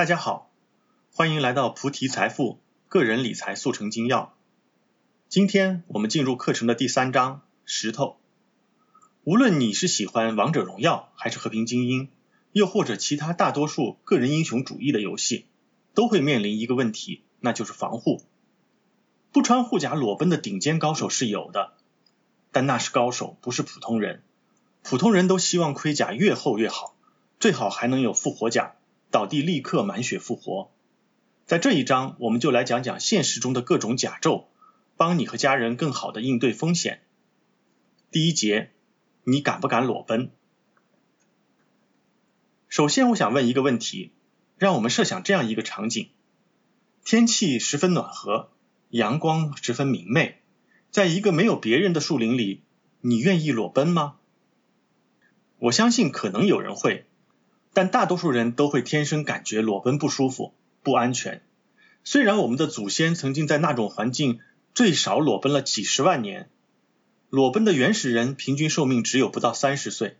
大家好，欢迎来到菩提财富个人理财速成精要。今天我们进入课程的第三章石头。无论你是喜欢王者荣耀还是和平精英，又或者其他大多数个人英雄主义的游戏，都会面临一个问题，那就是防护。不穿护甲裸奔的顶尖高手是有的，但那是高手，不是普通人。普通人都希望盔甲越厚越好，最好还能有复活甲。倒地立刻满血复活。在这一章，我们就来讲讲现实中的各种甲胄，帮你和家人更好的应对风险。第一节，你敢不敢裸奔？首先，我想问一个问题，让我们设想这样一个场景：天气十分暖和，阳光十分明媚，在一个没有别人的树林里，你愿意裸奔吗？我相信可能有人会。但大多数人都会天生感觉裸奔不舒服、不安全。虽然我们的祖先曾经在那种环境最少裸奔了几十万年，裸奔的原始人平均寿命只有不到三十岁。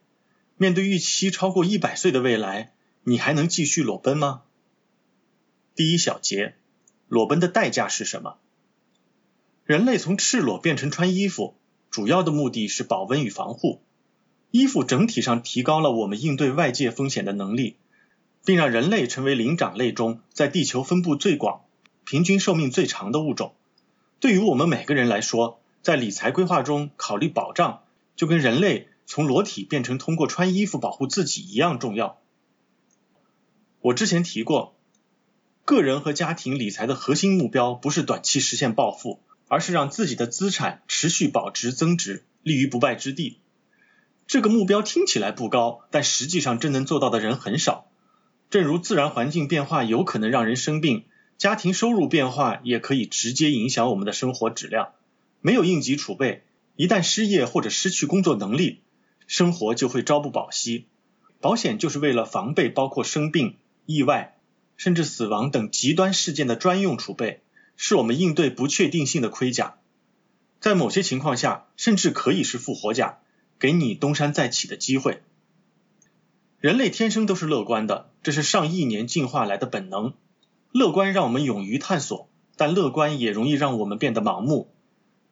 面对预期超过一百岁的未来，你还能继续裸奔吗？第一小节，裸奔的代价是什么？人类从赤裸变成穿衣服，主要的目的是保温与防护。衣服整体上提高了我们应对外界风险的能力，并让人类成为灵长类中在地球分布最广、平均寿命最长的物种。对于我们每个人来说，在理财规划中考虑保障，就跟人类从裸体变成通过穿衣服保护自己一样重要。我之前提过，个人和家庭理财的核心目标不是短期实现暴富，而是让自己的资产持续保值增值，立于不败之地。这个目标听起来不高，但实际上真能做到的人很少。正如自然环境变化有可能让人生病，家庭收入变化也可以直接影响我们的生活质量。没有应急储备，一旦失业或者失去工作能力，生活就会朝不保夕。保险就是为了防备包括生病、意外，甚至死亡等极端事件的专用储备，是我们应对不确定性的盔甲。在某些情况下，甚至可以是复活甲。给你东山再起的机会。人类天生都是乐观的，这是上亿年进化来的本能。乐观让我们勇于探索，但乐观也容易让我们变得盲目。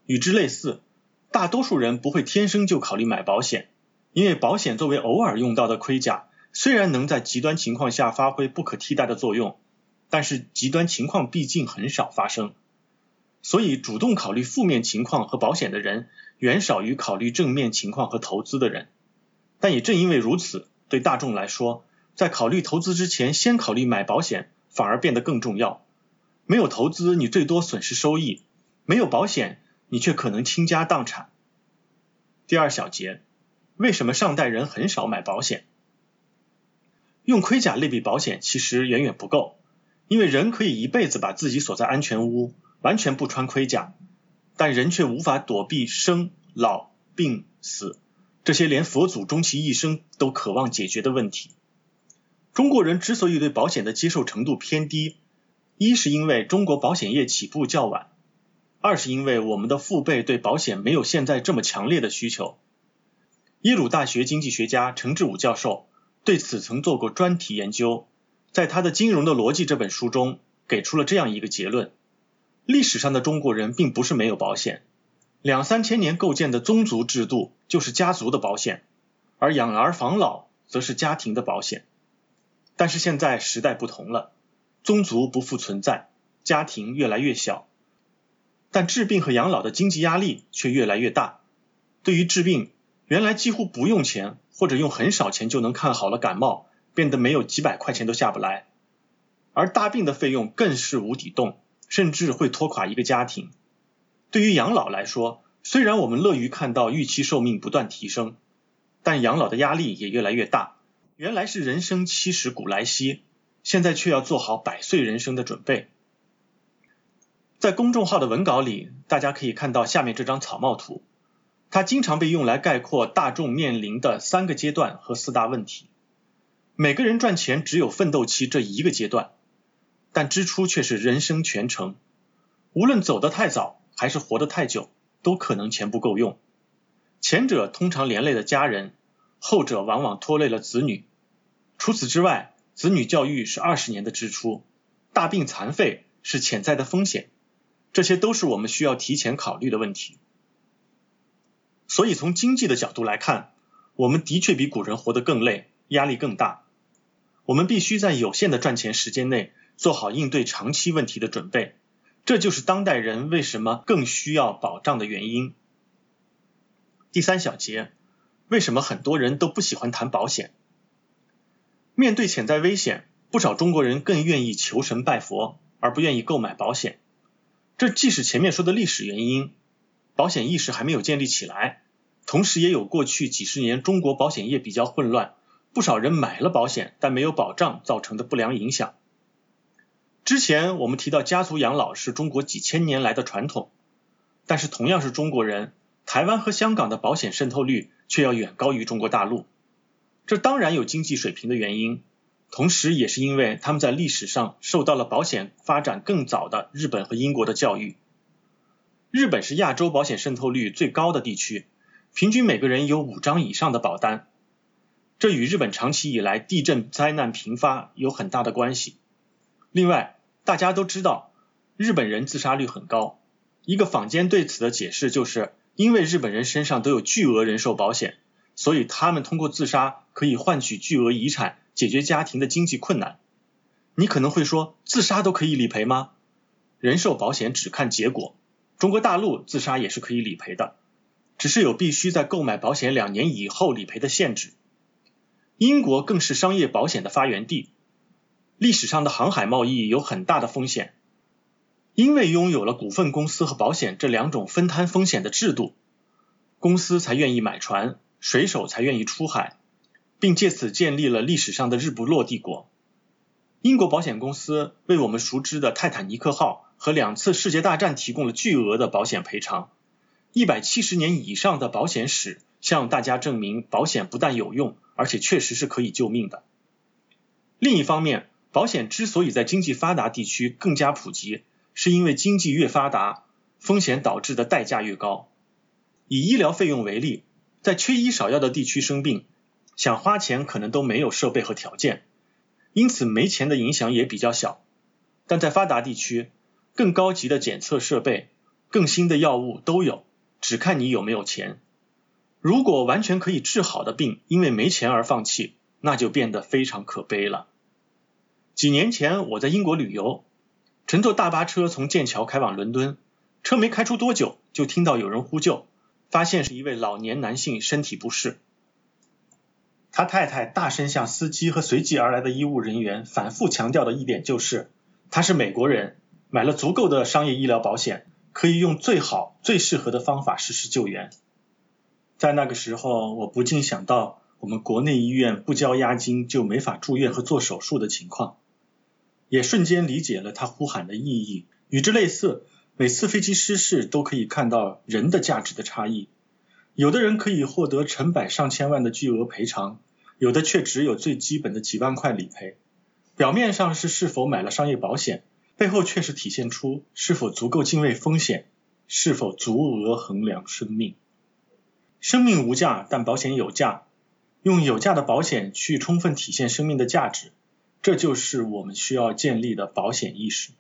与之类似，大多数人不会天生就考虑买保险，因为保险作为偶尔用到的盔甲，虽然能在极端情况下发挥不可替代的作用，但是极端情况毕竟很少发生。所以，主动考虑负面情况和保险的人。远少于考虑正面情况和投资的人，但也正因为如此，对大众来说，在考虑投资之前，先考虑买保险反而变得更重要。没有投资，你最多损失收益；没有保险，你却可能倾家荡产。第二小节，为什么上代人很少买保险？用盔甲类比保险其实远远不够，因为人可以一辈子把自己锁在安全屋，完全不穿盔甲。但人却无法躲避生老病死这些连佛祖终其一生都渴望解决的问题。中国人之所以对保险的接受程度偏低，一是因为中国保险业起步较晚，二是因为我们的父辈对保险没有现在这么强烈的需求。耶鲁大学经济学家陈志武教授对此曾做过专题研究，在他的《金融的逻辑》这本书中给出了这样一个结论。历史上的中国人并不是没有保险，两三千年构建的宗族制度就是家族的保险，而养儿防老则是家庭的保险。但是现在时代不同了，宗族不复存在，家庭越来越小，但治病和养老的经济压力却越来越大。对于治病，原来几乎不用钱或者用很少钱就能看好了感冒，变得没有几百块钱都下不来，而大病的费用更是无底洞。甚至会拖垮一个家庭。对于养老来说，虽然我们乐于看到预期寿命不断提升，但养老的压力也越来越大。原来是人生七十古来稀，现在却要做好百岁人生的准备。在公众号的文稿里，大家可以看到下面这张草帽图，它经常被用来概括大众面临的三个阶段和四大问题。每个人赚钱只有奋斗期这一个阶段。但支出却是人生全程，无论走得太早还是活得太久，都可能钱不够用。前者通常连累了家人，后者往往拖累了子女。除此之外，子女教育是二十年的支出，大病残废是潜在的风险，这些都是我们需要提前考虑的问题。所以从经济的角度来看，我们的确比古人活得更累，压力更大。我们必须在有限的赚钱时间内做好应对长期问题的准备，这就是当代人为什么更需要保障的原因。第三小节，为什么很多人都不喜欢谈保险？面对潜在危险，不少中国人更愿意求神拜佛，而不愿意购买保险。这既是前面说的历史原因，保险意识还没有建立起来，同时也有过去几十年中国保险业比较混乱。不少人买了保险，但没有保障造成的不良影响。之前我们提到家族养老是中国几千年来的传统，但是同样是中国人，台湾和香港的保险渗透率却要远高于中国大陆。这当然有经济水平的原因，同时也是因为他们在历史上受到了保险发展更早的日本和英国的教育。日本是亚洲保险渗透率最高的地区，平均每个人有五张以上的保单。这与日本长期以来地震灾难频发有很大的关系。另外，大家都知道，日本人自杀率很高。一个坊间对此的解释就是，因为日本人身上都有巨额人寿保险，所以他们通过自杀可以换取巨额遗产，解决家庭的经济困难。你可能会说，自杀都可以理赔吗？人寿保险只看结果，中国大陆自杀也是可以理赔的，只是有必须在购买保险两年以后理赔的限制。英国更是商业保险的发源地，历史上的航海贸易有很大的风险，因为拥有了股份公司和保险这两种分摊风险的制度，公司才愿意买船，水手才愿意出海，并借此建立了历史上的日不落帝国。英国保险公司为我们熟知的泰坦尼克号和两次世界大战提供了巨额的保险赔偿，一百七十年以上的保险史向大家证明，保险不但有用。而且确实是可以救命的。另一方面，保险之所以在经济发达地区更加普及，是因为经济越发达，风险导致的代价越高。以医疗费用为例，在缺医少药的地区生病，想花钱可能都没有设备和条件，因此没钱的影响也比较小。但在发达地区，更高级的检测设备、更新的药物都有，只看你有没有钱。如果完全可以治好的病，因为没钱而放弃，那就变得非常可悲了。几年前我在英国旅游，乘坐大巴车从剑桥开往伦敦，车没开出多久，就听到有人呼救，发现是一位老年男性身体不适。他太太大声向司机和随即而来的医务人员反复强调的一点就是，他是美国人，买了足够的商业医疗保险，可以用最好、最适合的方法实施救援。在那个时候，我不禁想到我们国内医院不交押金就没法住院和做手术的情况，也瞬间理解了他呼喊的意义。与之类似，每次飞机失事都可以看到人的价值的差异。有的人可以获得成百上千万的巨额赔偿，有的却只有最基本的几万块理赔。表面上是是否买了商业保险，背后却是体现出是否足够敬畏风险，是否足额衡量生命。生命无价，但保险有价。用有价的保险去充分体现生命的价值，这就是我们需要建立的保险意识。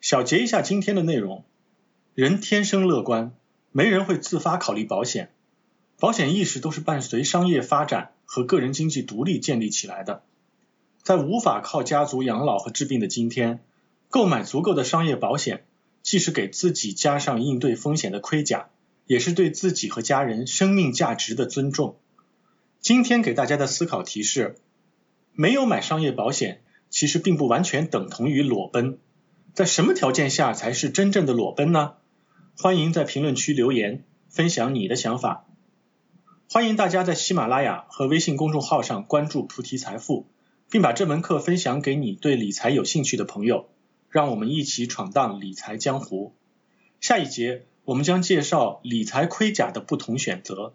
小结一下今天的内容：人天生乐观，没人会自发考虑保险。保险意识都是伴随商业发展和个人经济独立建立起来的。在无法靠家族养老和治病的今天，购买足够的商业保险，既是给自己加上应对风险的盔甲。也是对自己和家人生命价值的尊重。今天给大家的思考提示：没有买商业保险，其实并不完全等同于裸奔。在什么条件下才是真正的裸奔呢？欢迎在评论区留言，分享你的想法。欢迎大家在喜马拉雅和微信公众号上关注菩提财富，并把这门课分享给你对理财有兴趣的朋友。让我们一起闯荡理财江湖。下一节。我们将介绍理财盔甲的不同选择。